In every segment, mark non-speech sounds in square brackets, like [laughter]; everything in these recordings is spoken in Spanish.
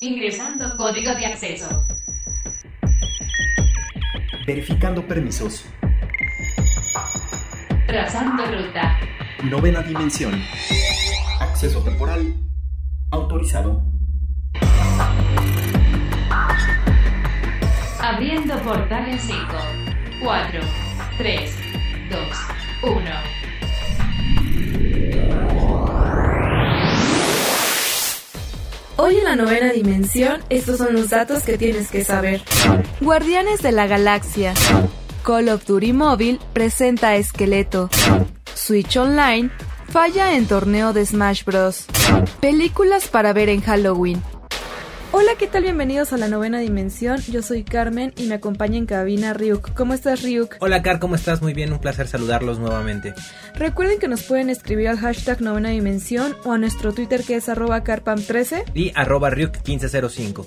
Ingresando código de acceso. Verificando permisos. Trazando ruta. Novena dimensión. Acceso temporal. Autorizado. Abriendo portal en 5, 4, 3, 2, 1. Hoy en la novena dimensión, estos son los datos que tienes que saber. Guardianes de la Galaxia. Call of Duty Móvil presenta Esqueleto. Switch Online falla en torneo de Smash Bros. Películas para ver en Halloween. Hola, ¿qué tal? Bienvenidos a la novena dimensión. Yo soy Carmen y me acompaña en cabina Ryuk. ¿Cómo estás, Ryuk? Hola, Car, ¿cómo estás? Muy bien, un placer saludarlos nuevamente. Recuerden que nos pueden escribir al hashtag novena dimensión o a nuestro Twitter que es arroba carpam13 Y arroba Ryuk1505.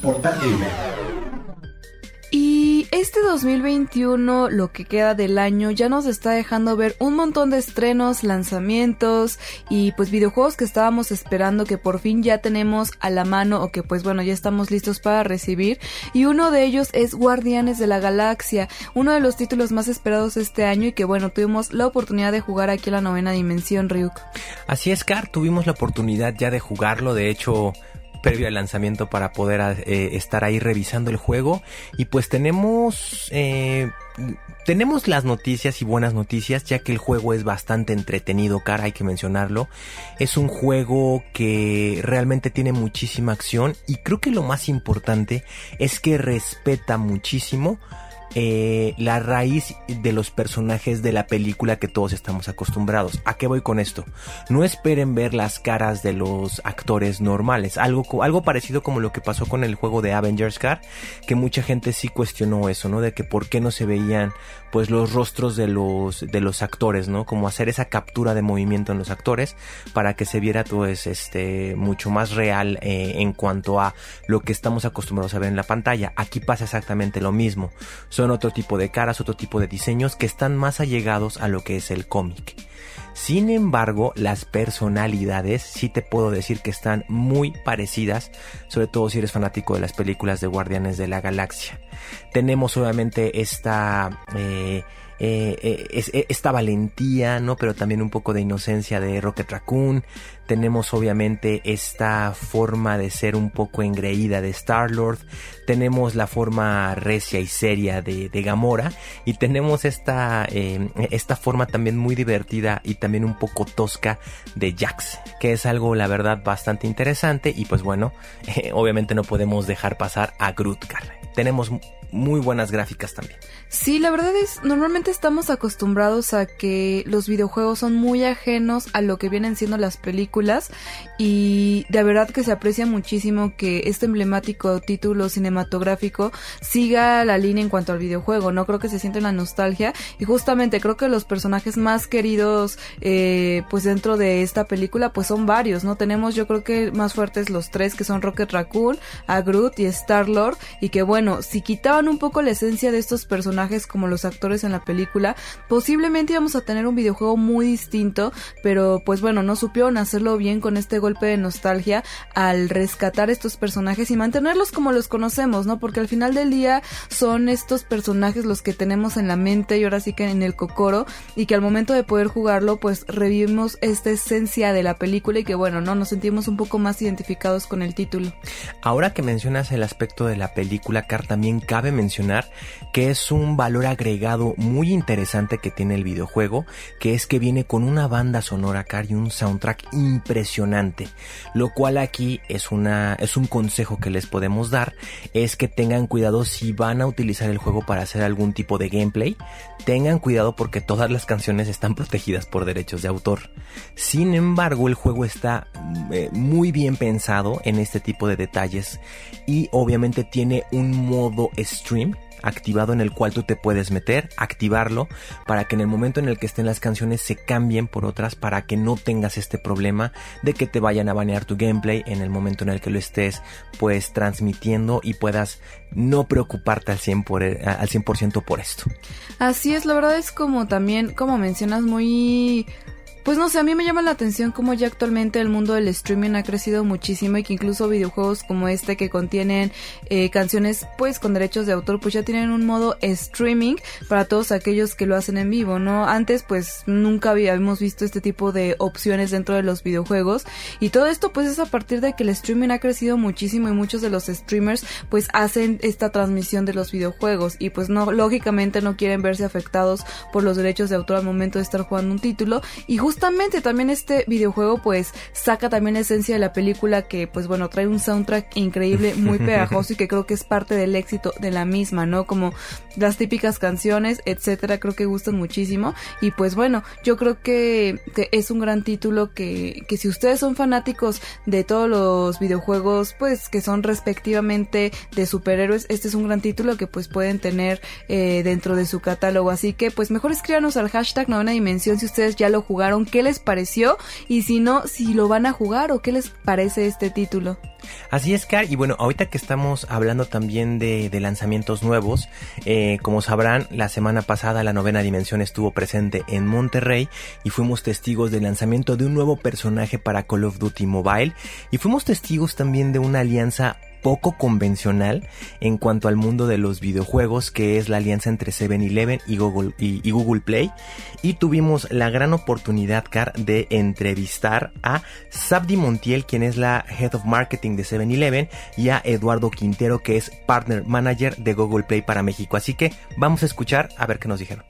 Portal Gamer. Y este 2021, lo que queda del año, ya nos está dejando ver un montón de estrenos, lanzamientos y pues videojuegos que estábamos esperando que por fin ya tenemos a la mano o que pues bueno ya estamos listos para recibir. Y uno de ellos es Guardianes de la Galaxia, uno de los títulos más esperados este año y que bueno tuvimos la oportunidad de jugar aquí en la novena dimensión, Ryuk. Así es, Car, tuvimos la oportunidad ya de jugarlo, de hecho previo al lanzamiento para poder eh, estar ahí revisando el juego. Y pues tenemos eh, tenemos las noticias y buenas noticias ya que el juego es bastante entretenido cara hay que mencionarlo. Es un juego que realmente tiene muchísima acción y creo que lo más importante es que respeta muchísimo eh, la raíz de los personajes de la película que todos estamos acostumbrados. ¿A qué voy con esto? No esperen ver las caras de los actores normales, algo, algo parecido como lo que pasó con el juego de Avengers Car, que mucha gente sí cuestionó eso, ¿no? De que por qué no se veían pues los rostros de los de los actores, ¿no? Como hacer esa captura de movimiento en los actores para que se viera pues este mucho más real eh, en cuanto a lo que estamos acostumbrados a ver en la pantalla. Aquí pasa exactamente lo mismo. Son otro tipo de caras, otro tipo de diseños que están más allegados a lo que es el cómic. Sin embargo, las personalidades sí te puedo decir que están muy parecidas, sobre todo si eres fanático de las películas de Guardianes de la Galaxia. Tenemos obviamente esta... Eh, eh, eh, eh, esta valentía, ¿no? Pero también un poco de inocencia de Rocket Raccoon. Tenemos obviamente esta forma de ser un poco engreída de Star-Lord. Tenemos la forma recia y seria de, Gamora. Y tenemos esta, esta forma también muy divertida y también un poco tosca de Jax. Que es algo, la verdad, bastante interesante. Y pues bueno, [laughs] obviamente no podemos dejar pasar a Groot, Tenemos muy buenas gráficas también. Sí, la verdad es, normalmente estamos acostumbrados a que los videojuegos son muy ajenos a lo que vienen siendo las películas y de verdad que se aprecia muchísimo que este emblemático título cinematográfico siga la línea en cuanto al videojuego, ¿no? Creo que se siente la nostalgia y justamente creo que los personajes más queridos eh, pues dentro de esta película pues son varios, ¿no? Tenemos yo creo que más fuertes los tres que son Rocket Raccoon, a y Star-Lord y que bueno, si quitaban un poco la esencia de estos personajes como los actores en la película, posiblemente íbamos a tener un videojuego muy distinto, pero pues bueno, no supieron hacerlo bien con este golpe de nostalgia al rescatar estos personajes y mantenerlos como los conocemos, ¿no? Porque al final del día son estos personajes los que tenemos en la mente y ahora sí que en el cocoro y que al momento de poder jugarlo pues revivimos esta esencia de la película y que bueno, ¿no? Nos sentimos un poco más identificados con el título. Ahora que mencionas el aspecto de la película, Car, también cabe mencionar que es un valor agregado muy interesante que tiene el videojuego, que es que viene con una banda sonora car y un soundtrack impresionante, lo cual aquí es una es un consejo que les podemos dar, es que tengan cuidado si van a utilizar el juego para hacer algún tipo de gameplay, tengan cuidado porque todas las canciones están protegidas por derechos de autor. Sin embargo, el juego está eh, muy bien pensado en este tipo de detalles y obviamente tiene un modo stream activado en el cual tú te puedes meter, activarlo, para que en el momento en el que estén las canciones se cambien por otras para que no tengas este problema de que te vayan a banear tu gameplay en el momento en el que lo estés pues transmitiendo y puedas no preocuparte al 100%, por, al 100 por esto. Así es, la verdad es como también, como mencionas, muy pues no sé, a mí me llama la atención cómo ya actualmente el mundo del streaming ha crecido muchísimo y que incluso videojuegos como este que contienen eh, canciones pues con derechos de autor pues ya tienen un modo streaming para todos aquellos que lo hacen en vivo, ¿no? Antes pues nunca habíamos visto este tipo de opciones dentro de los videojuegos y todo esto pues es a partir de que el streaming ha crecido muchísimo y muchos de los streamers pues hacen esta transmisión de los videojuegos y pues no lógicamente no quieren verse afectados por los derechos de autor al momento de estar jugando un título y justamente también este videojuego pues saca también la esencia de la película que pues bueno trae un soundtrack increíble, muy [laughs] pegajoso y que creo que es parte del éxito de la misma, ¿no? Como las típicas canciones, etcétera, creo que gustan muchísimo y pues bueno, yo creo que, que es un gran título que, que si ustedes son fanáticos de todos los videojuegos pues que son respectivamente de superhéroes, este es un gran título que pues pueden tener eh, dentro de su catálogo, así que pues mejor escríbanos al hashtag novena dimensión si ustedes ya lo jugaron qué les pareció y si no, si lo van a jugar o qué les parece este título. Así es, Car, y bueno, ahorita que estamos hablando también de, lanzamientos nuevos, eh, como sabrán, la semana pasada la novena dimensión estuvo presente en Monterrey y fuimos testigos del lanzamiento de un nuevo personaje para Call of Duty Mobile y fuimos testigos también de una alianza poco convencional en cuanto al mundo de los videojuegos, que es la alianza entre 7-Eleven y Google, y, Google Play. Y tuvimos la gran oportunidad, Car, de entrevistar a Sabdi Montiel, quien es la Head of Marketing de 7-Eleven, y a Eduardo Quintero, que es Partner Manager de Google Play para México. Así que vamos a escuchar a ver qué nos dijeron.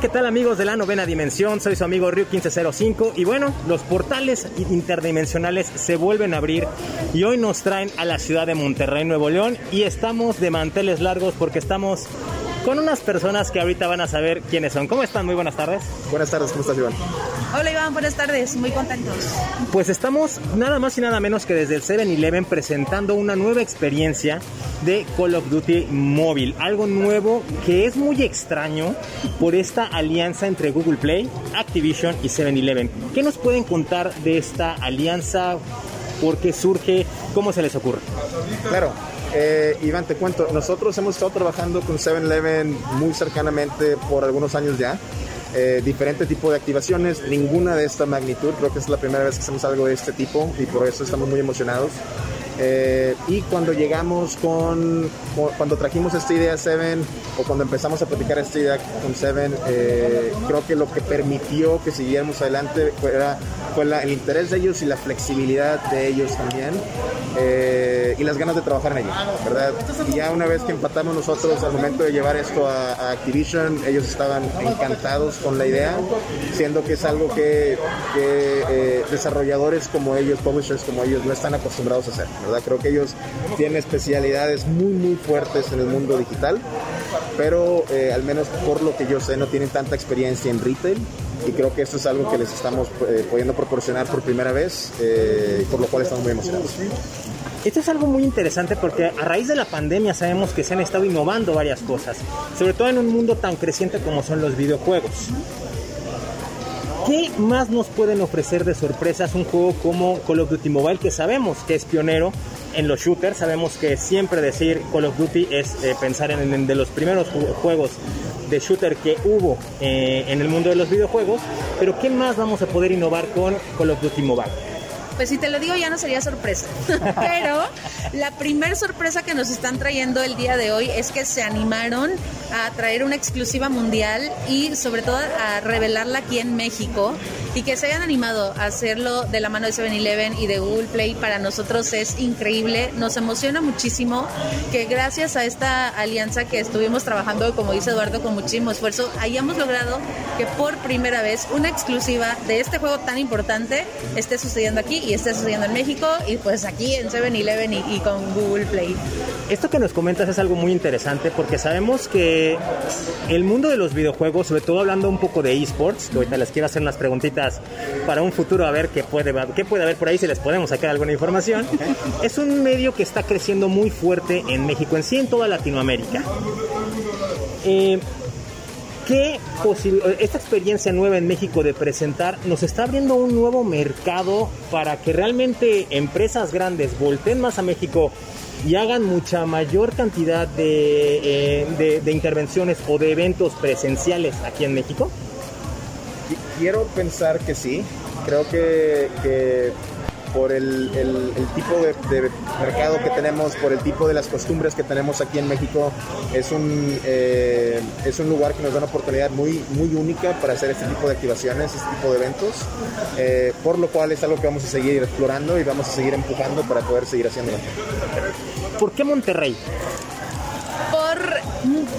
¿Qué tal amigos de la novena dimensión? Soy su amigo Ryu 1505 y bueno, los portales interdimensionales se vuelven a abrir y hoy nos traen a la ciudad de Monterrey, Nuevo León y estamos de manteles largos porque estamos con unas personas que ahorita van a saber quiénes son. ¿Cómo están? Muy buenas tardes. Buenas tardes, ¿cómo estás, Iván? Hola, Iván, buenas tardes, muy contentos. Pues estamos nada más y nada menos que desde el 7-Eleven presentando una nueva experiencia de Call of Duty móvil. Algo nuevo que es muy extraño por esta alianza entre Google Play, Activision y 7-Eleven. ¿Qué nos pueden contar de esta alianza? ¿Por qué surge? ¿Cómo se les ocurre? Claro, eh, Iván, te cuento, nosotros hemos estado trabajando con 7-Eleven muy cercanamente por algunos años ya. Eh, diferente tipo de activaciones, ninguna de esta magnitud, creo que es la primera vez que hacemos algo de este tipo y por eso estamos muy emocionados. Eh, y cuando llegamos con, cuando trajimos esta idea Seven o cuando empezamos a platicar esta idea con Seven, eh, creo que lo que permitió que siguiéramos adelante fue, fue el interés de ellos y la flexibilidad de ellos también eh, y las ganas de trabajar en ello, ¿verdad? Y ya una vez que empatamos nosotros al momento de llevar esto a, Activision, ellos estaban encantados con la idea, siendo que es algo que desarrolladores como ellos, publishers como ellos, no están acostumbrados a hacer. Creo que ellos tienen especialidades muy, muy fuertes en el mundo digital, pero eh, al menos por lo que yo sé no tienen tanta experiencia en retail y creo que esto es algo que les estamos eh, pudiendo proporcionar por primera vez, eh, por lo cual estamos muy emocionados. Esto es algo muy interesante porque a raíz de la pandemia sabemos que se han estado innovando varias cosas, sobre todo en un mundo tan creciente como son los videojuegos. ¿Qué más nos pueden ofrecer de sorpresas un juego como Call of Duty Mobile que sabemos que es pionero en los shooters? Sabemos que siempre decir Call of Duty es eh, pensar en, de los primeros juegos de shooter que hubo eh, en el mundo de los videojuegos, pero ¿qué más vamos a poder innovar con Call of Duty Mobile? Pues si te lo digo ya no sería sorpresa. [laughs] Pero la primer sorpresa que nos están trayendo el día de hoy es que se animaron a traer una exclusiva mundial y sobre todo a revelarla aquí en México y que se hayan animado a hacerlo de la mano de 7-Eleven y de Google Play para nosotros es increíble. Nos emociona muchísimo que gracias a esta alianza que estuvimos trabajando, como dice Eduardo, con muchísimo esfuerzo, hayamos logrado que por primera vez una exclusiva de este juego tan importante esté sucediendo aquí y esté sucediendo en México y pues aquí en 7-Eleven y, y con Google Play. esto que nos comentas es algo muy interesante porque sabemos que el mundo de los videojuegos, sobre todo hablando un poco de esports, que ahorita les quiero hacer unas preguntitas para un futuro a ver qué puede, qué puede haber por ahí, si les podemos sacar alguna información, es un medio que está creciendo muy fuerte en México, en sí en toda Latinoamérica. Eh, ¿Qué esta experiencia nueva en México de presentar nos está abriendo un nuevo mercado para que realmente empresas grandes volteen más a México y hagan mucha mayor cantidad de, eh, de, intervenciones o de eventos presenciales aquí en México? Quiero pensar que sí. Creo que, que por el, tipo de, mercado que tenemos, por el tipo de las costumbres que tenemos aquí en México, es un, eh, es un lugar que nos da una oportunidad muy, muy única para hacer este tipo de activaciones, este tipo de eventos, eh, por lo cual es algo que vamos a seguir explorando y vamos a seguir empujando para poder seguir haciéndolo. ¿Por qué Monterrey?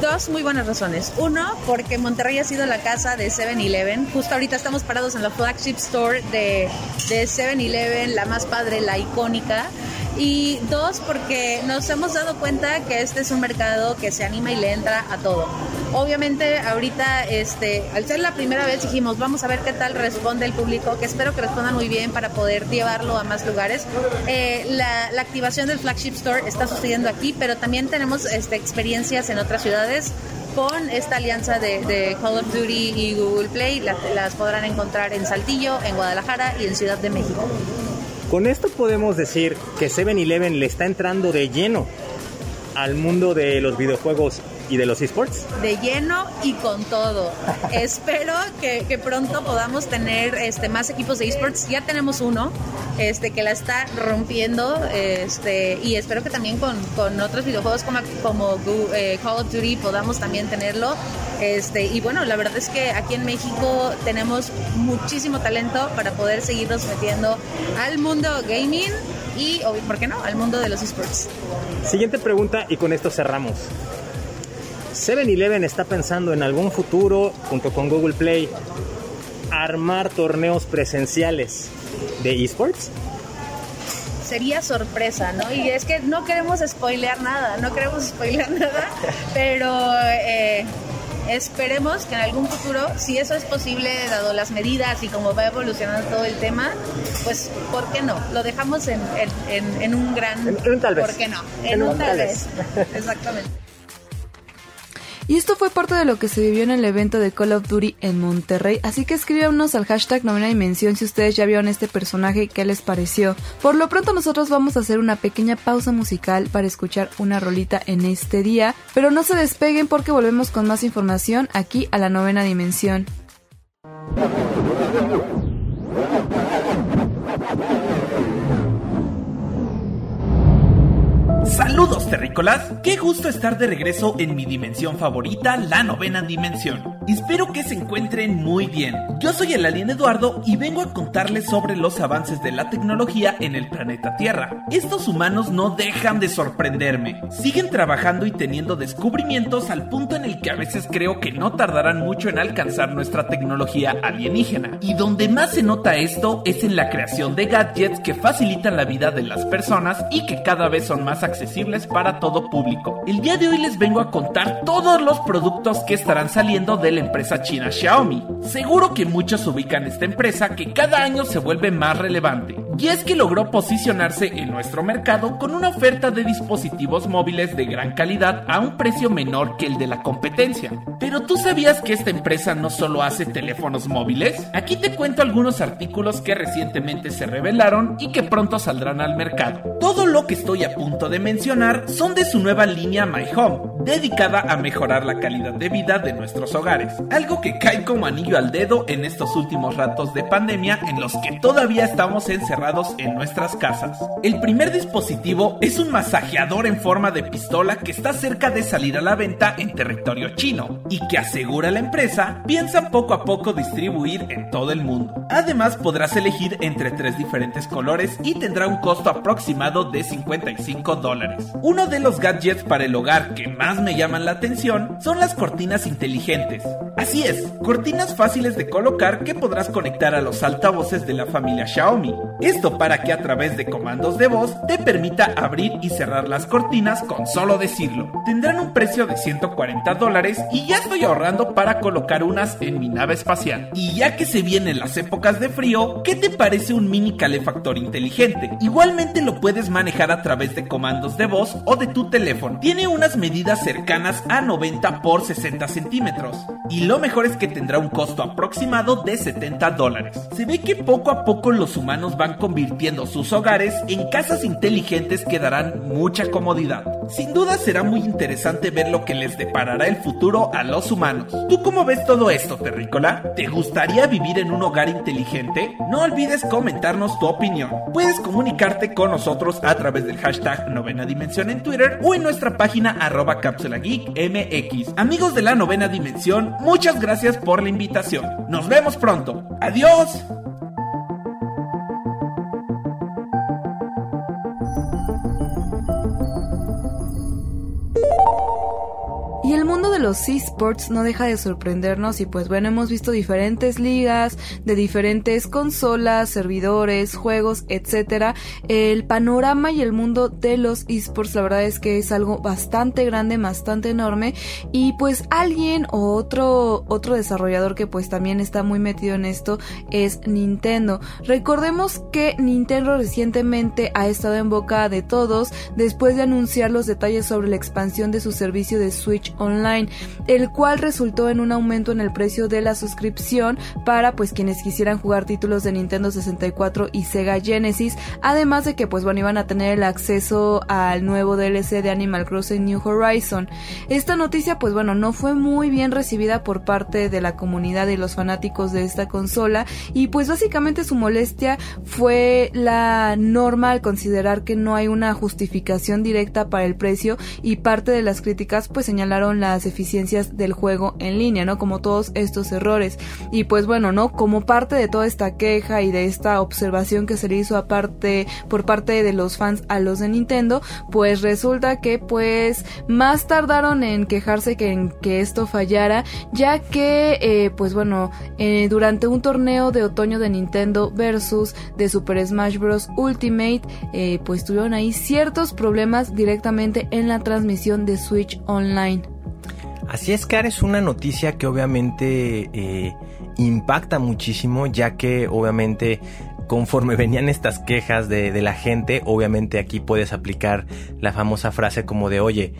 Dos muy buenas razones. Uno, porque Monterrey ha sido la casa de 7-Eleven. Justo ahorita estamos parados en la flagship store de, de 7-Eleven, la más padre, la icónica. Y dos, porque nos hemos dado cuenta que este es un mercado que se anima y le entra a todo. Obviamente ahorita, este, al ser la primera vez dijimos, vamos a ver qué tal responde el público, que espero que respondan muy bien para poder llevarlo a más lugares. Eh, la, activación del flagship store está sucediendo aquí, pero también tenemos este, experiencias en otras ciudades con esta alianza de, Call of Duty y Google Play. las podrán encontrar en Saltillo, en Guadalajara y en Ciudad de México. Con esto podemos decir que 7-Eleven le está entrando de lleno al mundo de los videojuegos y de los esports? De lleno y con todo. [laughs] Espero que, pronto podamos tener este, más equipos de esports. Ya tenemos uno este, que la está rompiendo este, y espero que también con, otros videojuegos como, como eh, Call of Duty podamos también tenerlo. Este, y bueno, la verdad es que aquí en México tenemos muchísimo talento para poder seguirnos metiendo al mundo gaming y, ¿por qué no?, al mundo de los esports. Siguiente pregunta y con esto cerramos. 7-Eleven está pensando en algún futuro, junto con Google Play, armar torneos presenciales de esports? Sería sorpresa, ¿no? Y es que no queremos spoilear nada, no queremos spoilear [laughs] nada, pero eh, esperemos que en algún futuro, si eso es posible, dado las medidas y cómo va evolucionando todo el tema, pues, ¿por qué no? Lo dejamos en, un gran... En, un tal vez. ¿Por qué no? En, un, tal vez. Exactamente. Y esto fue parte de lo que se vivió en el evento de Call of Duty en Monterrey, así que escríbanos al hashtag novena dimensión si ustedes ya vieron este personaje, qué les pareció. Por lo pronto nosotros vamos a hacer una pequeña pausa musical para escuchar una rolita en este día, pero no se despeguen porque volvemos con más información aquí a la novena dimensión. Saludos terrícolas, qué gusto estar de regreso en mi dimensión favorita, la novena dimensión. Espero que se encuentren muy bien. Yo soy el alien Eduardo y vengo a contarles sobre los avances de la tecnología en el planeta Tierra. Estos humanos no dejan de sorprenderme. Siguen trabajando y teniendo descubrimientos al punto en el que a veces creo que no tardarán mucho en alcanzar nuestra tecnología alienígena. Y donde más se nota esto es en la creación de gadgets que facilitan la vida de las personas y que cada vez son más accesibles para todo público. El día de hoy les vengo a contar todos los productos que estarán saliendo del empresa china Xiaomi. Seguro que muchos ubican esta empresa que cada año se vuelve más relevante. Y es que logró posicionarse en nuestro mercado con una oferta de dispositivos móviles de gran calidad a un precio menor que el de la competencia. Pero tú sabías que esta empresa no solo hace teléfonos móviles? Aquí te cuento algunos artículos que recientemente se revelaron y que pronto saldrán al mercado. Todo lo que estoy a punto de mencionar son de su nueva línea My Home, dedicada a mejorar la calidad de vida de nuestros hogares algo que cae como anillo al dedo en estos últimos ratos de pandemia en los que todavía estamos encerrados en nuestras casas. El primer dispositivo es un masajeador en forma de pistola que está cerca de salir a la venta en territorio chino y que asegura la empresa piensa poco a poco distribuir en todo el mundo. Además podrás elegir entre tres diferentes colores y tendrá un costo aproximado de 55 dólares. Uno de los gadgets para el hogar que más me llaman la atención son las cortinas inteligentes. Así es, cortinas fáciles de colocar que podrás conectar a los altavoces de la familia Xiaomi. Esto para que a través de comandos de voz te permita abrir y cerrar las cortinas con solo decirlo. Tendrán un precio de 140 dólares y ya estoy ahorrando para colocar unas en mi nave espacial. Y ya que se vienen las épocas de frío, ¿qué te parece un mini calefactor inteligente? Igualmente lo puedes manejar a través de comandos de voz o de tu teléfono. Tiene unas medidas cercanas a 90 por 60 centímetros. Y lo mejor es que tendrá un costo aproximado de 70 dólares. Se ve que poco a poco los humanos van convirtiendo sus hogares en casas inteligentes que darán mucha comodidad. Sin duda será muy interesante ver lo que les deparará el futuro a los humanos. ¿Tú cómo ves todo esto, terrícola? ¿Te gustaría vivir en un hogar inteligente? No olvides comentarnos tu opinión. Puedes comunicarte con nosotros a través del hashtag novena dimensión en Twitter o en nuestra página arroba cápsula geek mx. Amigos de la novena dimensión, muchas gracias por la invitación. Nos vemos pronto. Adiós. De los esports no deja de sorprendernos y pues bueno, hemos visto diferentes ligas de diferentes consolas, servidores, juegos, etcétera. El panorama y el mundo de los esports la verdad es que es algo bastante grande, bastante enorme y pues alguien o otro otro desarrollador que pues también está muy metido en esto es Nintendo. Recordemos que Nintendo recientemente ha estado en boca de todos después de anunciar los detalles sobre la expansión de su servicio de Switch online, el cual resultó en un aumento en el precio de la suscripción para pues quienes quisieran jugar títulos de Nintendo 64 y Sega Genesis, además de que pues bueno iban a tener el acceso al nuevo DLC de Animal Crossing New Horizon. Esta noticia pues bueno no fue muy bien recibida por parte de la comunidad y los fanáticos de esta consola y pues básicamente su molestia fue la norma al considerar que no hay una justificación directa para el precio y parte de las críticas pues señalaron las eficiencias del juego en línea, ¿no? Como todos estos errores. Y pues bueno, ¿no? Como parte de toda esta queja y de esta observación que se le hizo aparte por parte de los fans a los de Nintendo, pues resulta que pues más tardaron en quejarse que en que esto fallara, ya que eh, pues bueno, eh, durante un torneo de otoño de Nintendo versus de Super Smash Bros. Ultimate, eh, pues tuvieron ahí ciertos problemas directamente en la transmisión de Switch Online. Así es, Car, es una noticia que obviamente eh, impacta muchísimo, ya que obviamente conforme [laughs] venían estas quejas de, de, la gente, obviamente aquí puedes aplicar la famosa frase como de, oye,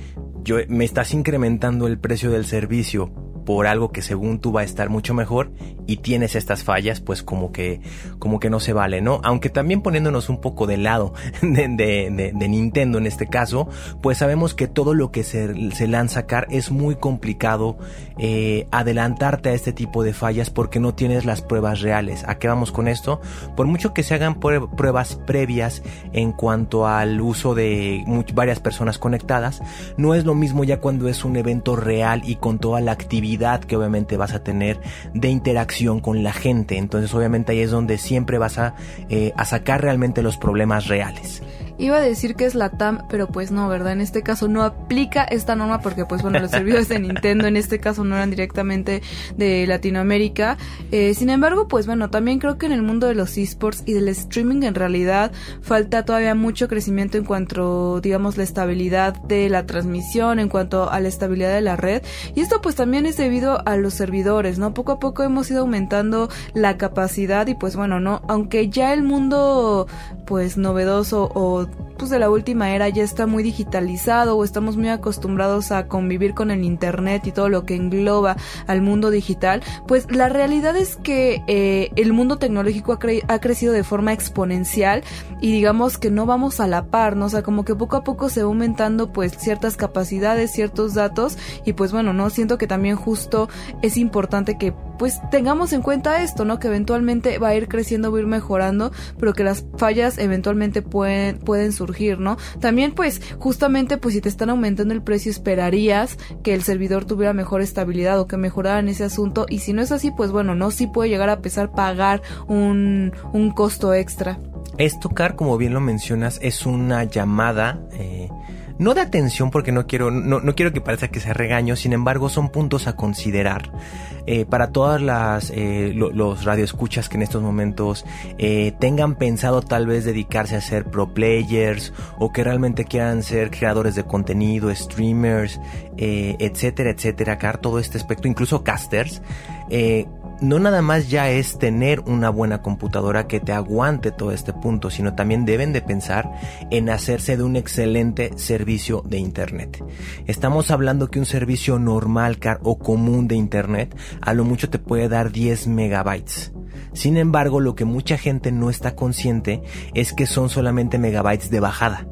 yo, me estás incrementando el precio del servicio por algo que según tú va a estar mucho mejor y tienes estas fallas, pues como que, como que no se vale, ¿no? Aunque también poniéndonos un poco del lado [laughs] de, de, de, Nintendo en este caso, pues sabemos que todo lo que se, se lanza a sacar es muy complicado eh, adelantarte a este tipo de fallas porque no tienes las pruebas reales. ¿A qué vamos con esto? Por mucho que se hagan pruebas previas en cuanto al uso de varias personas conectadas, no es lo mismo ya cuando es un evento real y con toda la actividad que obviamente vas a tener de interacción con la gente. Entonces obviamente ahí es donde siempre vas a, eh, a sacar realmente los problemas reales. Iba a decir que es la TAM, pero pues no, ¿verdad? En este caso no aplica esta norma porque pues bueno, los servidores de Nintendo en este caso no eran directamente de Latinoamérica. Eh, sin embargo, pues bueno, también creo que en el mundo de los esports y del streaming en realidad falta todavía mucho crecimiento en cuanto, digamos, la estabilidad de la transmisión, en cuanto a la estabilidad de la red. Y esto pues también es debido a los servidores, ¿no? Poco a poco hemos ido aumentando la capacidad y pues bueno, ¿no? Aunque ya el mundo pues novedoso o pues de la última era ya está muy digitalizado o estamos muy acostumbrados a convivir con el internet y todo lo que engloba al mundo digital, pues la realidad es que eh, el mundo tecnológico ha, cre ha, crecido de forma exponencial y digamos que no vamos a la par, ¿no? O sea, como que poco a poco se va aumentando pues ciertas capacidades, ciertos datos y pues bueno, ¿no? Siento que también justo es importante que pues tengamos en cuenta esto, ¿no? Que eventualmente va a ir creciendo, va a ir mejorando, pero que las fallas eventualmente pueden, pueden surgir, ¿no? También pues justamente pues si te están aumentando el precio esperarías que el servidor tuviera mejor estabilidad o que mejorara en ese asunto y si no es así pues bueno, no, sí puede llegar a pesar pagar un, un costo extra. Esto, Car, como bien lo mencionas, es una llamada... Eh no de atención porque no quiero, no, no quiero que parezca que sea regaño, sin embargo son puntos a considerar eh, para todas las eh, lo- los radioescuchas que en estos momentos eh, tengan pensado tal vez dedicarse a ser pro players o que realmente quieran ser creadores de contenido, streamers, eh, etcétera, etcétera, Car, todo este aspecto, incluso casters. eh, no nada más ya es tener una buena computadora que te aguante todo este punto, sino también deben de pensar en hacerse de un excelente servicio de internet. Estamos hablando que un servicio normal car o común de internet a lo mucho te puede dar 10 megabytes. Sin embargo, lo que mucha gente no está consciente es que son solamente megabytes de bajada.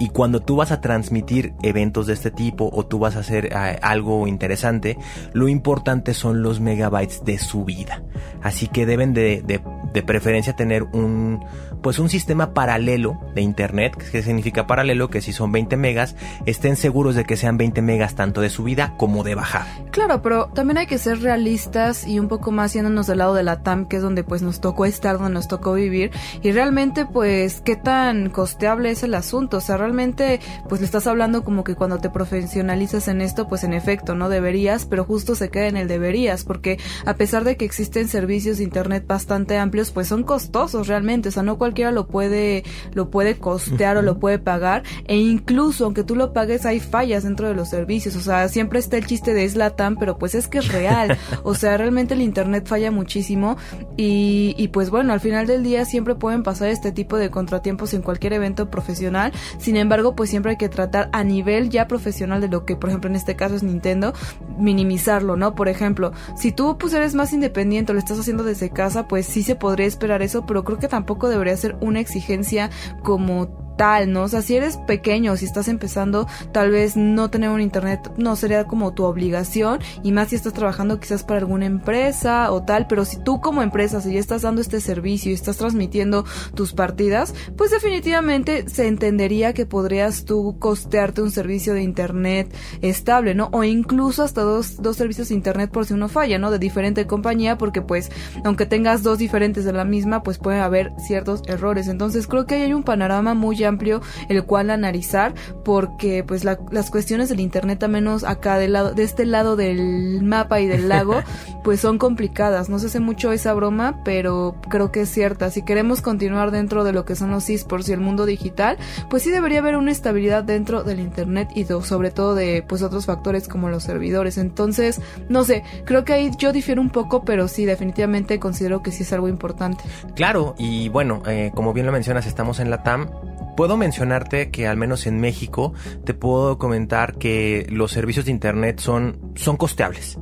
Y cuando tú vas a transmitir eventos de este tipo o tú vas a hacer eh, algo interesante, lo importante son los megabytes de subida. Así que deben de, de- de preferencia tener un, pues un sistema paralelo de internet, que significa paralelo, que si son 20 megas, estén seguros de que sean 20 megas tanto de subida como de bajada. Claro, pero también hay que ser realistas y un poco más yéndonos del lado de la TAM, que es donde pues nos tocó estar, donde nos tocó vivir. Y realmente pues qué tan costeable es el asunto. O sea, realmente pues le estás hablando como que cuando te profesionalizas en esto, pues en efecto no deberías, pero justo se queda en el deberías, porque a pesar de que existen servicios de internet bastante amplios, pues son costosos realmente. O sea, no cualquiera lo puede, lo puede costear o lo puede pagar. E incluso aunque tú lo pagues, hay fallas dentro de los servicios. O sea, siempre está el chiste de es la TAM, pero pues es que es real. [laughs] O sea, realmente el internet falla muchísimo. Y, y pues bueno, al final del día siempre pueden pasar este tipo de contratiempos en cualquier evento profesional. Sin embargo, pues siempre hay que tratar a nivel ya profesional de lo que, por ejemplo, en este caso es Nintendo, minimizarlo, ¿no? Por ejemplo, si tú pues eres más independiente o lo estás haciendo desde casa, pues sí se podría esperar eso, pero creo que tampoco debería ser una exigencia como tal, ¿no? O sea, si eres pequeño, si estás empezando, tal vez no tener un internet no sería como tu obligación y más si estás trabajando quizás para alguna empresa o tal, pero si tú como empresa, si ya estás dando este servicio y estás transmitiendo tus partidas, pues definitivamente se entendería que podrías tú costearte un servicio de internet estable, ¿no? O incluso hasta dos, dos servicios de internet por si uno falla, ¿no? De diferente compañía, porque pues aunque tengas dos diferentes de la misma, pues puede haber ciertos errores. Entonces creo que ahí hay un panorama muy amplio el cual analizar porque pues la- las cuestiones del internet al menos acá del lado de este lado del mapa y del lago [laughs] pues son complicadas. No se hace mucho esa broma pero creo que es cierta. Si queremos continuar dentro de lo que son los esports y el mundo digital pues sí debería haber una estabilidad dentro del internet y do- sobre todo de pues otros factores como los servidores. Entonces no sé creo que ahí yo difiero un poco pero sí definitivamente considero que sí es algo importante. Claro, y bueno, eh, como bien lo mencionas, estamos en la TAM. Puedo mencionarte que al menos en México te puedo comentar que los servicios de internet son, son costeables.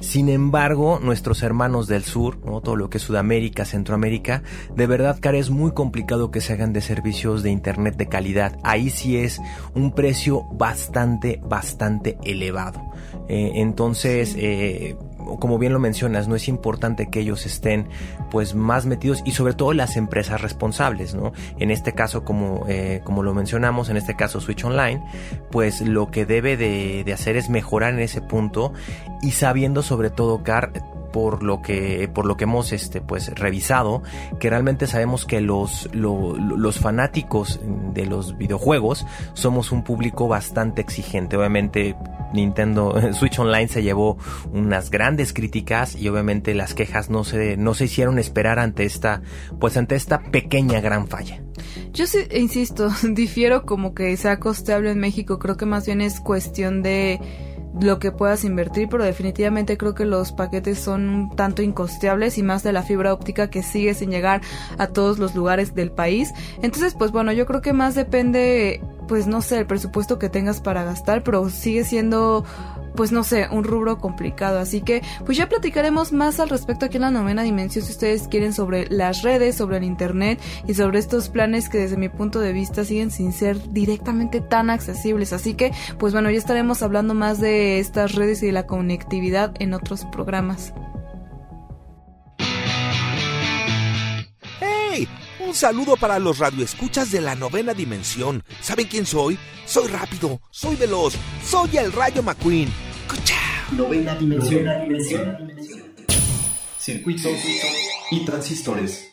Sin embargo, nuestros hermanos del sur, ¿no? todo lo que es Sudamérica, Centroamérica, de verdad, cara, es muy complicado que se hagan de servicios de internet de calidad. Ahí sí es un precio bastante, bastante elevado. Eh, entonces, eh, como bien lo mencionas, no es importante que ellos estén pues más metidos y sobre todo las empresas responsables, ¿no? En este caso, como, eh, como lo mencionamos, en este caso Switch Online, pues lo que debe de, de hacer es mejorar en ese punto y sabiendo sobre todo, Car, por lo que por lo que hemos este pues revisado que realmente sabemos que los lo- lo- los fanáticos de los videojuegos somos un público bastante exigente. Obviamente Nintendo [laughs] Switch Online se llevó unas grandes críticas y obviamente las quejas no se no se hicieron esperar ante esta pues ante esta pequeña gran falla. Yo sí, insisto, [laughs] difiero como que sea costeable en México, creo que más bien es cuestión de lo que puedas invertir, pero definitivamente creo que los paquetes son tanto incosteables y más de la fibra óptica que sigue sin llegar a todos los lugares del país. Entonces, pues bueno, yo creo que más depende, pues no sé, el presupuesto que tengas para gastar, pero sigue siendo pues no sé, un rubro complicado. Así que, pues ya platicaremos más al respecto aquí en la novena dimensión si ustedes quieren sobre las redes, sobre el internet y sobre estos planes que desde mi punto de vista siguen sin ser directamente tan accesibles. Así que, pues bueno, ya estaremos hablando más de estas redes y de la conectividad en otros programas. Un saludo para los radioescuchas de la novena dimensión. ¿Saben quién soy? Soy rápido, soy veloz, soy el Rayo McQueen. ¡Cuchao! Novena dimensión. Circuitos y transistores.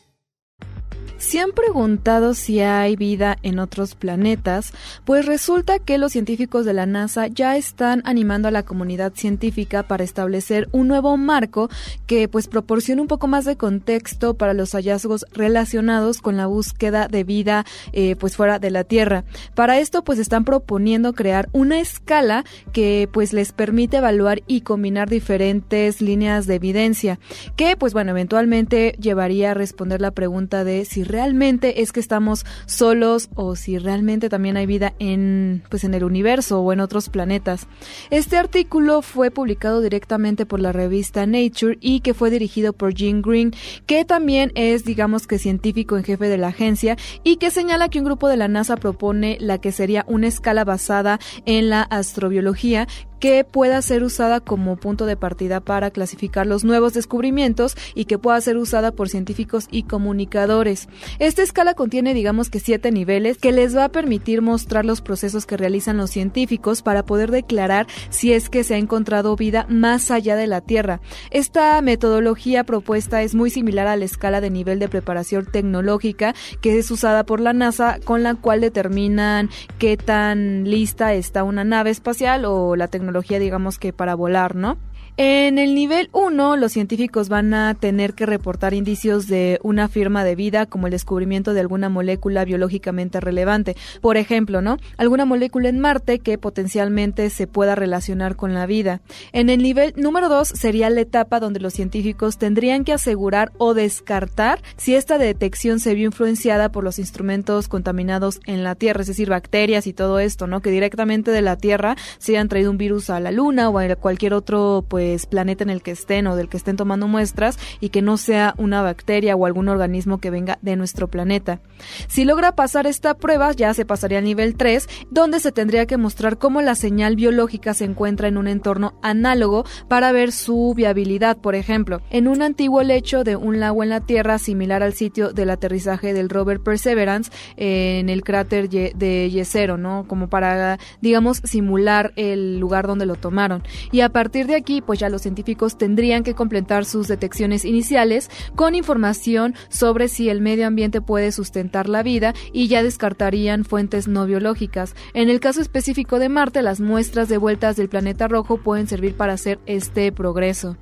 ¿Se han preguntado si hay vida en otros planetas? Pues resulta que los científicos de la NASA ya están animando a la comunidad científica para establecer un nuevo marco que pues proporcione un poco más de contexto para los hallazgos relacionados con la búsqueda de vida eh, pues fuera de la Tierra. Para esto pues están proponiendo crear una escala que pues les permite evaluar y combinar diferentes líneas de evidencia que pues bueno eventualmente llevaría a responder la pregunta de si realmente es que estamos solos o si realmente también hay vida en pues en el universo o en otros planetas. Este artículo fue publicado directamente por la revista Nature y que fue dirigido por Jim Green, que también es digamos que científico en jefe de la agencia y que señala que un grupo de la NASA propone la que sería una escala basada en la astrobiología que pueda ser usada como punto de partida para clasificar los nuevos descubrimientos y que pueda ser usada por científicos y comunicadores. Esta escala contiene digamos que siete niveles que les va a permitir mostrar los procesos que realizan los científicos para poder declarar si es que se ha encontrado vida más allá de la Tierra. Esta metodología propuesta es muy similar a la escala de nivel de preparación tecnológica que es usada por la NASA con la cual determinan qué tan lista está una nave espacial o la tecnología tecnología, digamos que para volar, ¿no? En el nivel 1, los científicos van a tener que reportar indicios de una firma de vida, como el descubrimiento de alguna molécula biológicamente relevante. Por ejemplo, ¿no? Alguna molécula en Marte que potencialmente se pueda relacionar con la vida. En el nivel número 2 sería la etapa donde los científicos tendrían que asegurar o descartar si esta detección se vio influenciada por los instrumentos contaminados en la Tierra, es decir, bacterias y todo esto, ¿no? Que directamente de la Tierra se hayan traído un virus a la Luna o a cualquier otro, pues, pues, planeta en el que estén o del que estén tomando muestras y que no sea una bacteria o algún organismo que venga de nuestro planeta. Si logra pasar esta prueba, ya se pasaría al nivel 3, donde se tendría que mostrar cómo la señal biológica se encuentra en un entorno análogo para ver su viabilidad, por ejemplo, en un antiguo lecho de un lago en la Tierra similar al sitio del aterrizaje del rover Perseverance en el cráter de Yesero, ¿no? Como para, digamos, simular el lugar donde lo tomaron. Y a partir de aquí, pues ya los científicos tendrían que completar sus detecciones iniciales con información sobre si el medio ambiente puede sustentar la vida y ya descartarían fuentes no biológicas. En el caso específico de Marte, las muestras de vueltas del planeta rojo pueden servir para hacer este progreso.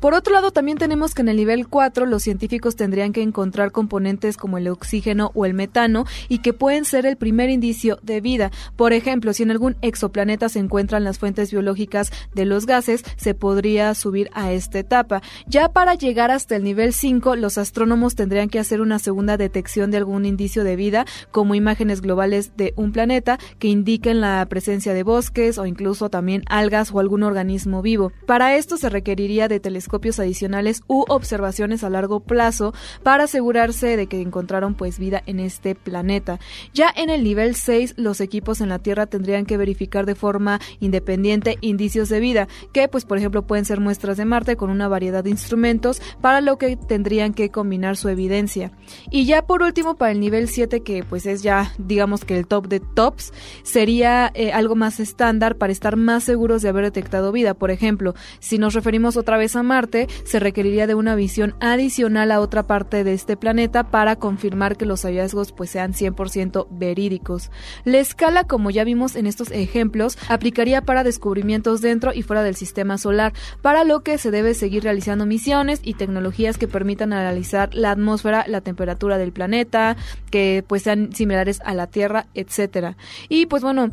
Por otro lado, también tenemos que en el nivel 4 los científicos tendrían que encontrar componentes como el oxígeno o el metano y que pueden ser el primer indicio de vida. Por ejemplo, si en algún exoplaneta se encuentran las fuentes biológicas de los gases, se podría subir a esta etapa. Ya para llegar hasta el nivel 5, los astrónomos tendrían que hacer una segunda detección de algún indicio de vida, como imágenes globales de un planeta que indiquen la presencia de bosques o incluso también algas o algún organismo vivo. Para esto se requeriría de telescopios adicionales u observaciones a largo plazo para asegurarse de que encontraron pues vida en este planeta. Ya en el nivel 6 los equipos en la Tierra tendrían que verificar de forma independiente indicios de vida, que pues por ejemplo pueden ser muestras de Marte con una variedad de instrumentos, para lo que tendrían que combinar su evidencia. Y ya por último para el nivel 7 que pues es ya digamos que el top de tops, sería eh, algo más estándar para estar más seguros de haber detectado vida. Por ejemplo, si nos referimos otra vez a Marte, se requeriría de una visión adicional a otra parte de este planeta para confirmar que los hallazgos pues sean 100% verídicos. La escala, como ya vimos en estos ejemplos, aplicaría para descubrimientos dentro y fuera del sistema solar, para lo que se debe seguir realizando misiones y tecnologías que permitan analizar la atmósfera, la temperatura del planeta, que pues sean similares a la Tierra, etcétera. Y pues bueno,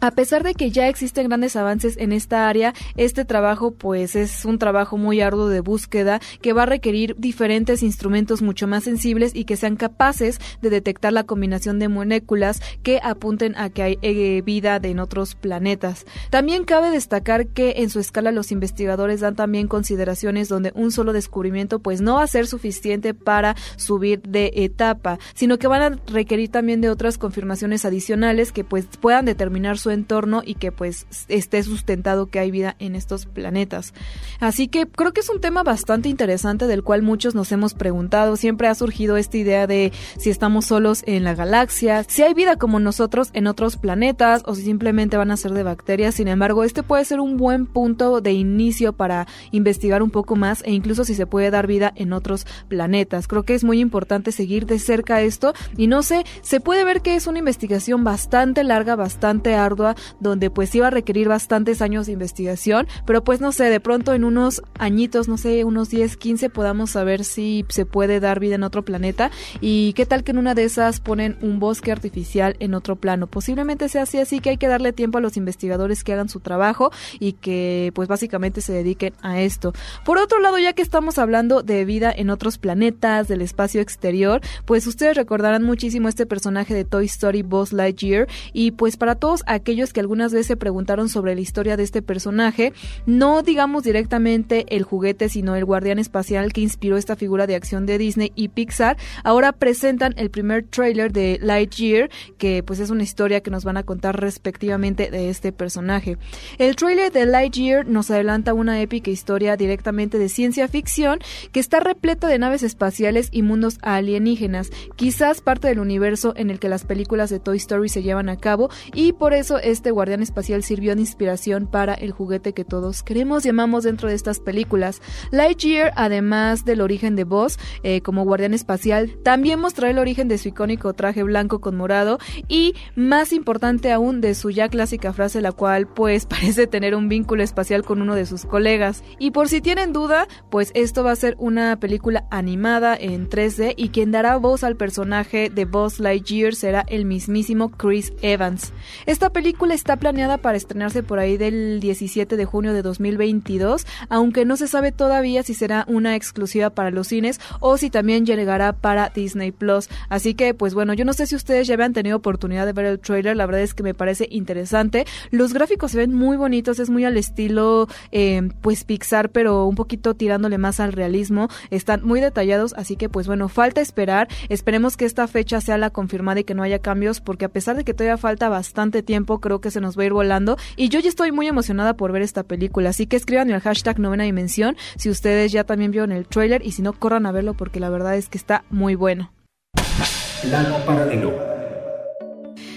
a pesar de que ya existen grandes avances en esta área, este trabajo pues es un trabajo muy arduo de búsqueda que va a requerir diferentes instrumentos mucho más sensibles y que sean capaces de detectar la combinación de moléculas que apunten a que hay eh, vida en otros planetas. También cabe destacar que en su escala los investigadores dan también consideraciones donde un solo descubrimiento pues no va a ser suficiente para subir de etapa, sino que van a requerir también de otras confirmaciones adicionales que pues puedan determinar su entorno y que pues esté sustentado que hay vida en estos planetas. Así que creo que es un tema bastante interesante del cual muchos nos hemos preguntado. Siempre ha surgido esta idea de si estamos solos en la galaxia, si hay vida como nosotros en otros planetas o si simplemente van a ser de bacterias. Sin embargo, este puede ser un buen punto de inicio para investigar un poco más e incluso si se puede dar vida en otros planetas. Creo que es muy importante seguir de cerca esto y no sé, se puede ver que es una investigación bastante larga, bastante ardua, donde pues iba a requerir bastantes años de investigación, pero pues no sé, de pronto en unos añitos, no sé, unos 10, 15 podamos saber si se puede dar vida en otro planeta y qué tal que en una de esas ponen un bosque artificial en otro plano. Posiblemente sea así, así que hay que darle tiempo a los investigadores que hagan su trabajo y que pues básicamente se dediquen a esto. Por otro lado, ya que estamos hablando de vida en otros planetas, del espacio exterior, pues ustedes recordarán muchísimo este personaje de Toy Story Buzz Lightyear y pues para todos aquellos que algunas veces se preguntaron sobre la historia de este personaje, no digamos directamente el juguete, sino el guardián espacial que inspiró esta figura de acción de Disney y Pixar, ahora presentan el primer trailer de Lightyear, que pues es una historia que nos van a contar respectivamente de este personaje. El trailer de Lightyear nos adelanta una épica historia directamente de ciencia ficción que está repleta de naves espaciales y mundos alienígenas, quizás parte del universo en el que las películas de Toy Story se llevan a cabo y por eso este guardián espacial sirvió de inspiración para el juguete que todos queremos y dentro de estas películas. Lightyear, además del origen de Buzz eh, como guardián espacial, también mostrará el origen de su icónico traje blanco con morado y, más importante aún, de su ya clásica frase, la cual pues [laughs] parece tener un vínculo espacial con uno de sus colegas. Y por si tienen duda, pues esto va a ser una película animada en 3D y quien dará voz al personaje de Buzz Lightyear será el mismísimo Chris Evans. Esta película está planeada para estrenarse por ahí del 17 de junio de 2022, aunque no se sabe todavía si será una exclusiva para los cines o si también llegará para Disney Plus. Así que, pues bueno, yo no sé si ustedes ya habían tenido oportunidad de ver el trailer, la verdad es que me parece interesante. Los gráficos se ven muy bonitos, es muy al estilo, eh, pues Pixar, pero un poquito tirándole más al realismo. Están muy detallados, así que, pues bueno, falta esperar. Esperemos que esta fecha sea la confirmada y que no haya cambios, porque a pesar de que todavía falta bastante tiempo, creo que se nos va a ir volando. Y yo ya estoy muy emocionada por ver esta película, así que escriban el hashtag novena dimensión si ustedes ya también vieron el trailer y si no, corran a verlo porque la verdad es que está muy bueno.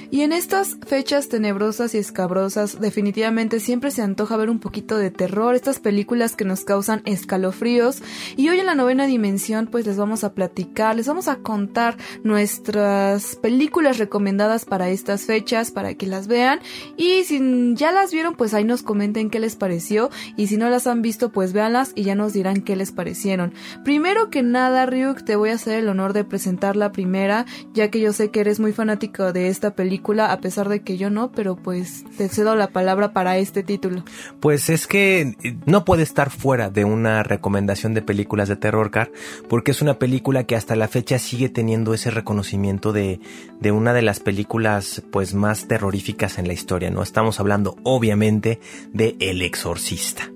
Y en estas fechas tenebrosas y escabrosas, definitivamente siempre se antoja ver un poquito de terror, estas películas que nos causan escalofríos. Y hoy en la novena dimensión, pues les vamos a platicar, les vamos a contar nuestras películas recomendadas para estas fechas, para que las vean. Y si ya las vieron, pues ahí nos comenten qué les pareció. Y si no las han visto, pues véanlas y ya nos dirán qué les parecieron. Primero que nada, Ryuk, te voy a hacer el honor de presentar la primera, ya que yo sé que eres muy fanático de esta película a pesar de que yo no, pero pues te cedo la palabra para este título. Pues es que eh, no puede estar fuera de una recomendación de películas de terror, Car, porque es una película que hasta la fecha sigue teniendo ese reconocimiento de, de una de las películas pues más terroríficas en la historia, ¿no? Estamos hablando obviamente de El Exorcista.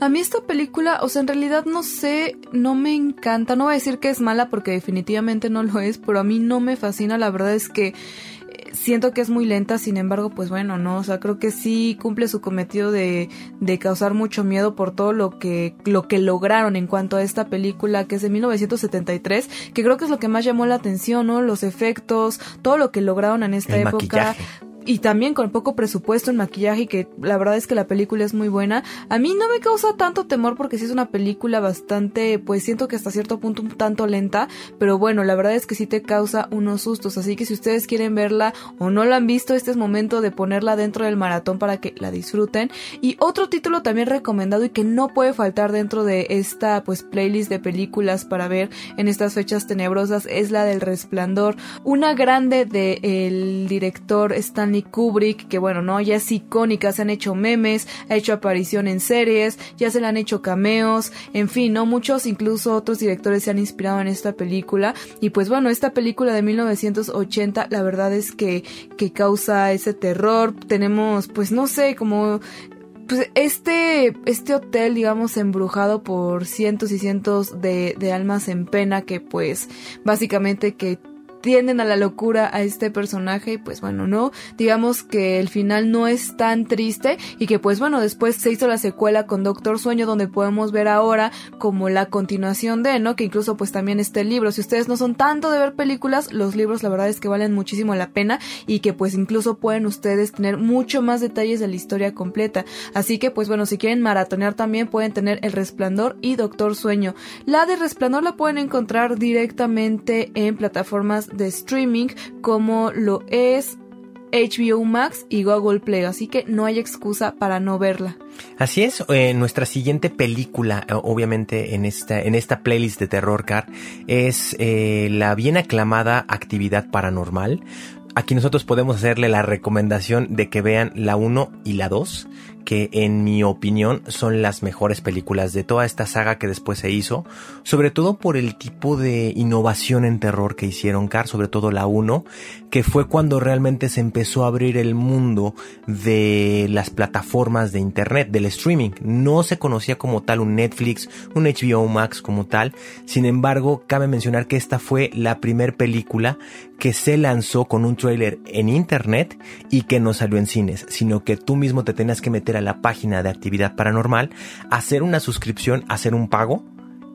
A mí esta película, o sea, en realidad no sé, no me encanta, no voy a decir que es mala porque definitivamente no lo es, pero a mí no me fascina, la verdad es que siento que es muy lenta, sin embargo, pues bueno, no, o sea, creo que sí cumple su cometido de, de causar mucho miedo por todo lo que, lo que lograron en cuanto a esta película que es de 1973, que creo que es lo que más llamó la atención, ¿no? Los efectos, todo lo que lograron en esta época y también con poco presupuesto en maquillaje y que la verdad es que la película es muy buena. A mí no me causa tanto temor porque sí es una película bastante, pues siento que hasta cierto punto un tanto lenta, pero bueno, la verdad es que sí te causa unos sustos, así que si ustedes quieren verla o no la han visto, este es momento de ponerla dentro del maratón para que la disfruten. Y otro título también recomendado y que no puede faltar dentro de esta pues playlist de películas para ver en estas fechas tenebrosas es la del Resplandor, una grande del director Stanley Kubrick, que bueno, no, ya es icónica, se han hecho memes, ha hecho aparición en series, ya se le han hecho cameos, en fin, no muchos, incluso otros directores se han inspirado en esta película. Y pues bueno, esta película de 1980 la verdad es que que causa ese terror, tenemos pues no sé, como pues este, este hotel, digamos, embrujado por cientos y cientos de, de almas en pena que pues básicamente que tienden a la locura a este personaje y pues bueno, no, digamos que el final no es tan triste y que pues bueno, después se hizo la secuela con Doctor Sueño donde podemos ver ahora como la continuación de, ¿no? Que incluso pues también este libro, si ustedes no son tanto de ver películas, los libros la verdad es que valen muchísimo la pena y que pues incluso pueden ustedes tener mucho más detalles de la historia completa. Así que pues bueno, si quieren maratonear también pueden tener El Resplandor y Doctor Sueño. La de Resplandor la pueden encontrar directamente en plataformas de streaming como lo es HBO Max y Google Play, así que no hay excusa para no verla. Así es, eh, nuestra siguiente película, eh, obviamente en esta, en esta playlist de Terror Car, es eh, la bien aclamada Actividad Paranormal. Aquí nosotros podemos hacerle la recomendación de que vean la 1 y la 2 que en mi opinión son las mejores películas de toda esta saga que después se hizo, sobre todo por el tipo de innovación en terror que hicieron Car, sobre todo la 1, que fue cuando realmente se empezó a abrir el mundo de las plataformas de internet, del streaming. No se conocía como tal un Netflix, un HBO Max como tal, sin embargo, cabe mencionar que esta fue la primer película que se lanzó con un trailer en internet y que no salió en cines, sino que tú mismo te tenías que meter a la página de actividad paranormal, hacer una suscripción, hacer un pago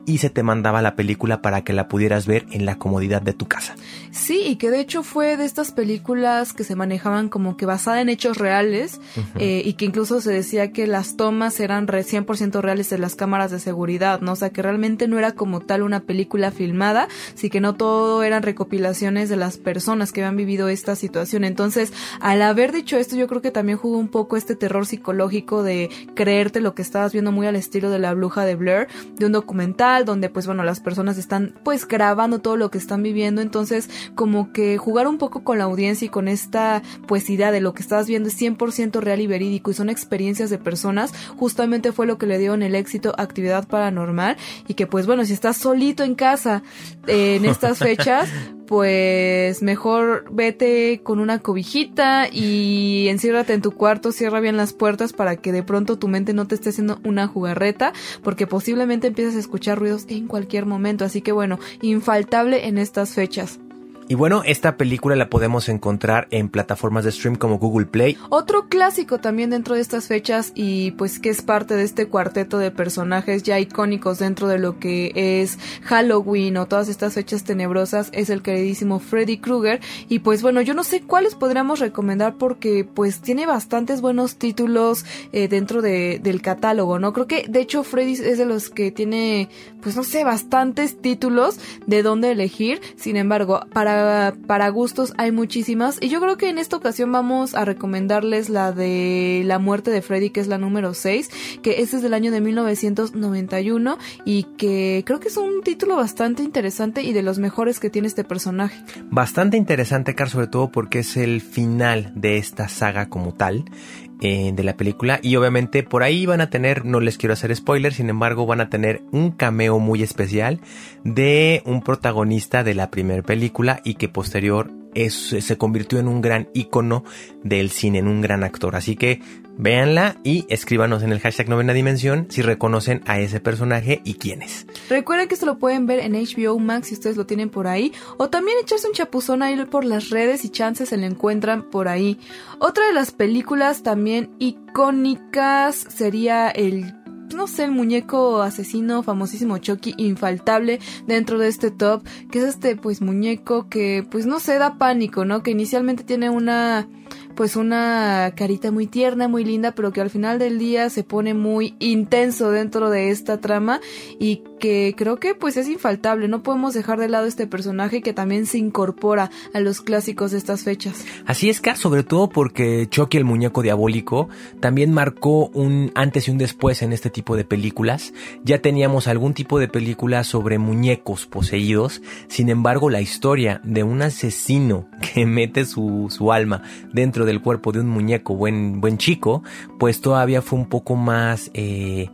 y se te mandaba la película para que la pudieras ver en la comodidad de tu casa. Sí, y que de hecho fue de estas películas que se manejaban como que basada en hechos reales eh, y que incluso se decía que las tomas eran 100% reales de las cámaras de seguridad, ¿no? O sea, que realmente no era como tal una película filmada, sí que no todo eran recopilaciones de las personas que habían vivido esta situación. Entonces, al haber dicho esto, yo creo que también jugó un poco este terror psicológico de creerte lo que estabas viendo muy al estilo de la bruja de Blair, de un documental donde pues bueno, las personas están pues grabando todo lo que están viviendo, entonces como que jugar un poco con la audiencia y con esta pues idea de lo que estás viendo es 100% real y verídico y son experiencias de personas, justamente fue lo que le dio en el éxito Actividad Paranormal y que pues bueno, si estás solito en casa eh, en estas [laughs] fechas, pues mejor vete con una cobijita y enciérrate en tu cuarto, cierra bien las puertas para que de pronto tu mente no te esté haciendo una jugarreta, porque posiblemente empieces a escuchar ruidos en cualquier momento. Así que bueno, infaltable en estas fechas. Y bueno, esta película la podemos encontrar en plataformas de stream como Google Play. Otro clásico también dentro de estas fechas y pues que es parte de este cuarteto de personajes ya icónicos dentro de lo que es Halloween o todas estas fechas tenebrosas es el queridísimo Freddy Krueger y pues bueno, yo no sé cuáles podríamos recomendar porque pues tiene bastantes buenos títulos eh, dentro de, del catálogo, ¿no? Creo que de hecho Freddy es de los que tiene pues no sé, bastantes títulos de dónde elegir, sin embargo, para para, gustos hay muchísimas. Y yo creo que en esta ocasión vamos a recomendarles la de La muerte de Freddy, que es la número 6, que es del año de 1991 y que creo que es un título bastante interesante y de los mejores que tiene este personaje. Bastante interesante, Car, sobre todo porque es el final de esta saga como tal. Eh, de la película y obviamente por ahí van a tener, no les quiero hacer spoiler, sin embargo van a tener un cameo muy especial de un protagonista de la primera película y que posterior se convirtió en un gran icono del cine, en un gran actor. Así que véanla y escríbanos en el hashtag novena dimensión si reconocen a ese personaje y quién es. Recuerden que esto lo pueden ver en HBO Max si ustedes lo tienen por ahí, o también echarse un chapuzón ahí por las redes y chances se lo encuentran por ahí. Otra de las películas también icónicas sería el no sé, el muñeco asesino famosísimo Chucky infaltable dentro de este top, que es este pues muñeco que pues no se da pánico, ¿no? Que inicialmente tiene una pues una carita muy tierna, muy linda, pero que al final del día se pone muy intenso dentro de esta trama y que creo que pues es infaltable, no podemos dejar de lado este personaje que también se incorpora a los clásicos de estas fechas. Así es, Car, sobre todo porque Chucky el muñeco diabólico también marcó un antes y un después en este tipo de películas. Ya teníamos algún tipo de película sobre muñecos poseídos, sin embargo la historia de un asesino [laughs] que mete su, su alma dentro del cuerpo de un muñeco buen, buen chico, pues todavía fue un poco más... Eh,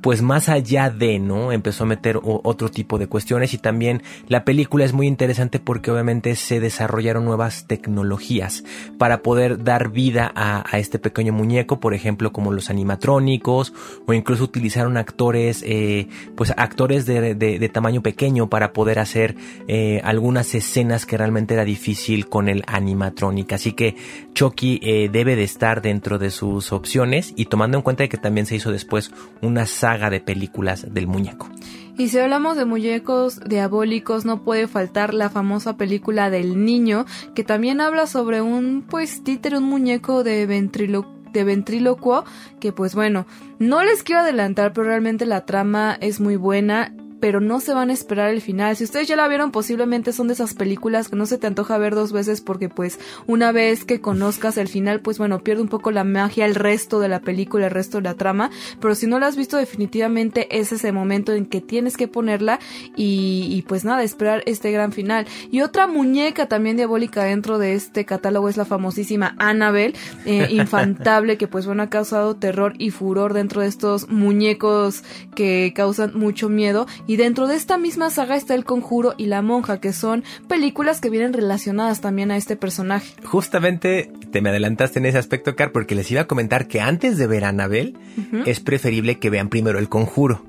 pues más allá de, ¿no? Empezó a meter otro tipo de cuestiones y también la película es muy interesante porque obviamente se desarrollaron nuevas tecnologías para poder dar vida a, este pequeño muñeco, por ejemplo, como los animatrónicos o incluso utilizaron actores, eh, pues actores de, tamaño pequeño para poder hacer eh, algunas escenas que realmente era difícil con el animatrónico. Así que Chucky eh, debe de estar dentro de sus opciones y tomando en cuenta que también se hizo después una saga de películas del muñeco. Y si hablamos de muñecos diabólicos, no puede faltar la famosa película del niño, que también habla sobre un, pues, títere, un muñeco de de ventrílocuo, que pues bueno, no les quiero adelantar, pero realmente la trama es muy buena pero no se van a esperar el final. Si ustedes ya la vieron, posiblemente son de esas películas que no se te antoja ver dos veces porque pues una vez que conozcas el final, pues bueno, pierde un poco la magia el resto de la película, el resto de la trama, pero si no la has visto definitivamente es ese momento en que tienes que ponerla y, pues nada, esperar este gran final. Y otra muñeca también diabólica dentro de este catálogo es la famosísima Annabelle, eh, [laughs] infantable, que pues bueno, ha causado terror y furor dentro de estos muñecos que causan mucho miedo y dentro de esta misma saga está El Conjuro y La Monja, que son películas que vienen relacionadas también a este personaje. Justamente te me adelantaste en ese aspecto, Car, porque les iba a comentar que antes de ver a Anabel, es preferible que vean primero El Conjuro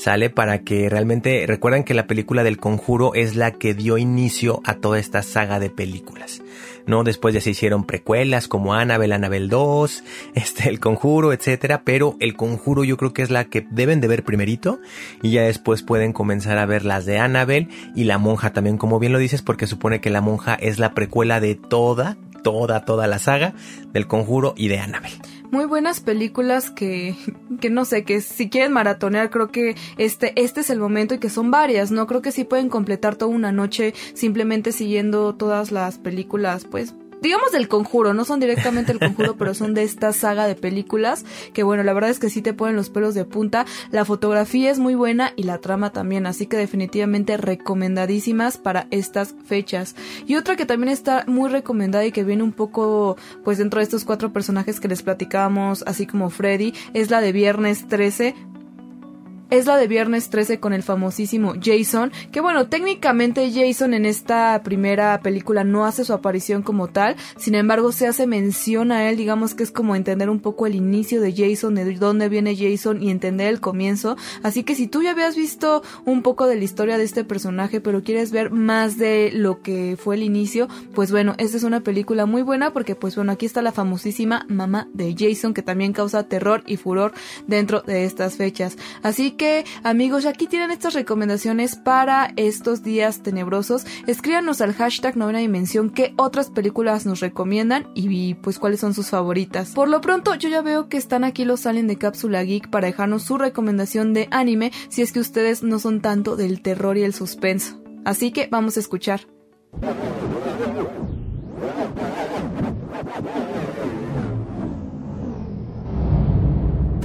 sale para que realmente recuerden que la película del conjuro es la que dio inicio a toda esta saga de películas. ¿no? Después ya se hicieron precuelas como Annabelle, Annabelle 2, [laughs] este, El Conjuro, etcétera, pero El Conjuro yo creo que es la que deben de ver primerito y ya después pueden comenzar a ver las de Annabelle y La Monja también, como bien lo dices, porque supone que La Monja es la precuela de toda, toda, toda la saga del Conjuro y de Annabelle muy buenas películas que, que no sé, que si quieren maratonear, creo que este, este es el momento y que son varias, ¿no? Creo que sí pueden completar toda una noche simplemente siguiendo todas las películas, pues, digamos del conjuro, no son directamente el conjuro, pero son de esta saga de películas, que bueno, la verdad es que sí te ponen los pelos de punta, la fotografía es muy buena y la trama también, así que definitivamente recomendadísimas para estas fechas. Y otra que también está muy recomendada y que viene un poco pues dentro de estos cuatro personajes que les platicábamos, así como Freddy, es la de Viernes 13, es la de Viernes 13 con el famosísimo Jason, que bueno, técnicamente Jason en esta primera película no hace su aparición como tal, sin embargo se hace mención a él, digamos que es como entender un poco el inicio de Jason, de dónde viene Jason y entender el comienzo, así que si tú ya habías visto un poco de la historia de este personaje, pero quieres ver más de lo que fue el inicio, pues bueno, esta es una película muy buena porque pues bueno, aquí está la famosísima mamá de Jason que también causa terror y furor dentro de estas fechas. Así que, amigos, aquí tienen estas recomendaciones para estos días tenebrosos. Escríbanos al hashtag novena dimensión qué otras películas nos recomiendan y pues cuáles son sus favoritas. Por lo pronto, yo ya veo que están aquí los salen de Cápsula Geek para dejarnos su recomendación de anime si es que ustedes no son tanto del terror y el suspenso. Así que vamos a escuchar.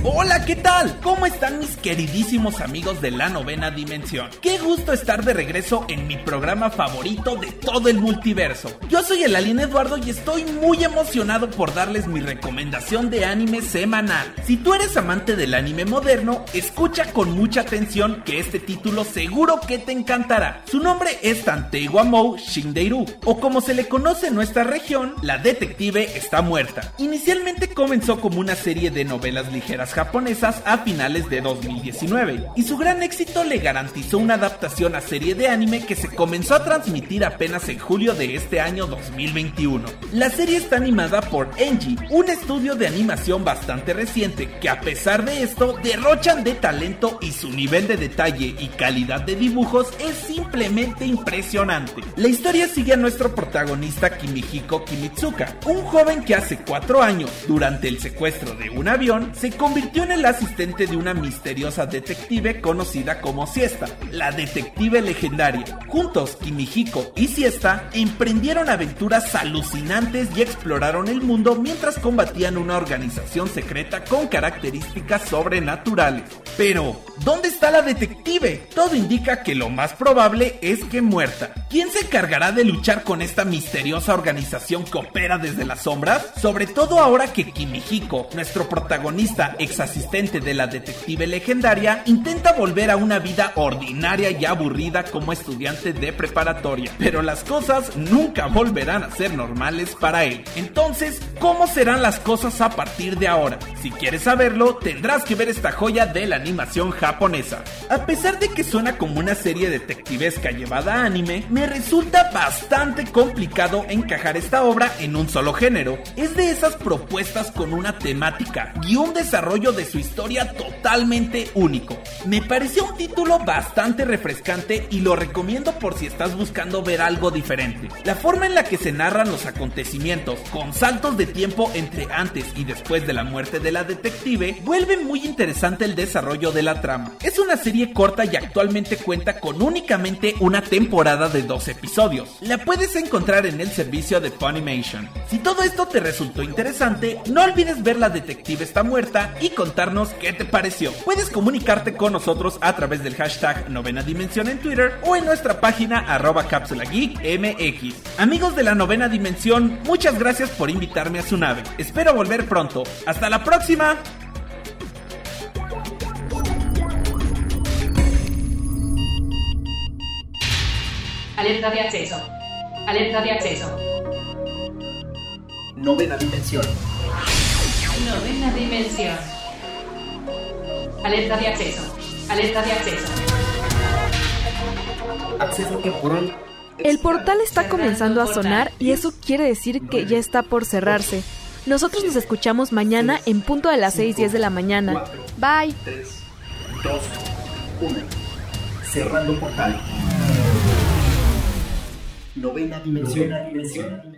Hola, ¿qué tal? ¿Cómo están mis queridísimos amigos de la novena dimensión? Qué gusto estar de regreso en mi programa favorito de todo el multiverso. Yo soy el Alien Eduardo y estoy muy emocionado por darles mi recomendación de anime semanal. Si tú eres amante del anime moderno, escucha con mucha atención que este título seguro que te encantará. Su nombre es Tanteiwa Mou Shindeiru, o como se le conoce en nuestra región, la detective está muerta. Inicialmente comenzó como una serie de novelas ligeras japonesas a finales de 2019 y su gran éxito le garantizó una adaptación a serie de anime que se comenzó a transmitir apenas en julio de este año 2021. La serie está animada por Enji, un estudio de animación bastante reciente que a pesar de esto derrochan de talento y su nivel de detalle y calidad de dibujos es simplemente impresionante. La historia sigue a nuestro protagonista Kimihiko Kimitsuka, un joven que hace cuatro años, durante el secuestro de un avión, se convirtió en el asistente de una misteriosa detective conocida como Siesta, la detective legendaria. Juntos, Kimihiko y Siesta emprendieron aventuras alucinantes y exploraron el mundo mientras combatían una organización secreta con características sobrenaturales. Pero, ¿dónde está la detective? Todo indica que lo más probable es que muerta. ¿Quién se encargará de luchar con esta misteriosa organización que opera desde las sombras? Sobre todo ahora que Kimihiko, nuestro protagonista, ex asistente de la detective legendaria, intenta volver a una vida ordinaria y aburrida como estudiante de preparatoria, pero las cosas nunca volverán a ser normales para él. Entonces, ¿cómo serán las cosas a partir de ahora? Si quieres saberlo, tendrás que ver esta joya de la animación japonesa. A pesar de que suena como una serie detectivesca llevada a anime, me resulta bastante complicado encajar esta obra en un solo género. Es de esas propuestas con una temática y un desarrollo de su historia totalmente único. Me pareció un título bastante refrescante y lo recomiendo por si estás buscando ver algo diferente. La forma en la que se narran los acontecimientos, con saltos de tiempo entre antes y después de la muerte de la detective, vuelve muy interesante el desarrollo de la trama. Es una serie corta y actualmente cuenta con únicamente una temporada de dos episodios. La puedes encontrar en el servicio de Funimation. Si todo esto te resultó interesante, no olvides ver La Detective está muerta y contarnos qué te pareció. Puedes comunicarte con nosotros a través del hashtag Novena Dimensión en Twitter o en nuestra página arroba cápsula geek mx. Amigos de la Novena Dimensión, muchas gracias por invitarme a su nave. Espero volver pronto. Hasta la próxima. Alerta de acceso. Alerta de acceso. Novena dimensión. Novena dimensión. Alerta de acceso. Alerta de acceso. Acceso temporal. El portal está comenzando a sonar y eso quiere decir que ya está por cerrarse. Nosotros nos escuchamos mañana en punto de las 6:10 de la mañana. Bye. 3, 2, 1. Cerrando portal. Novena dimensión. Novena dimensión.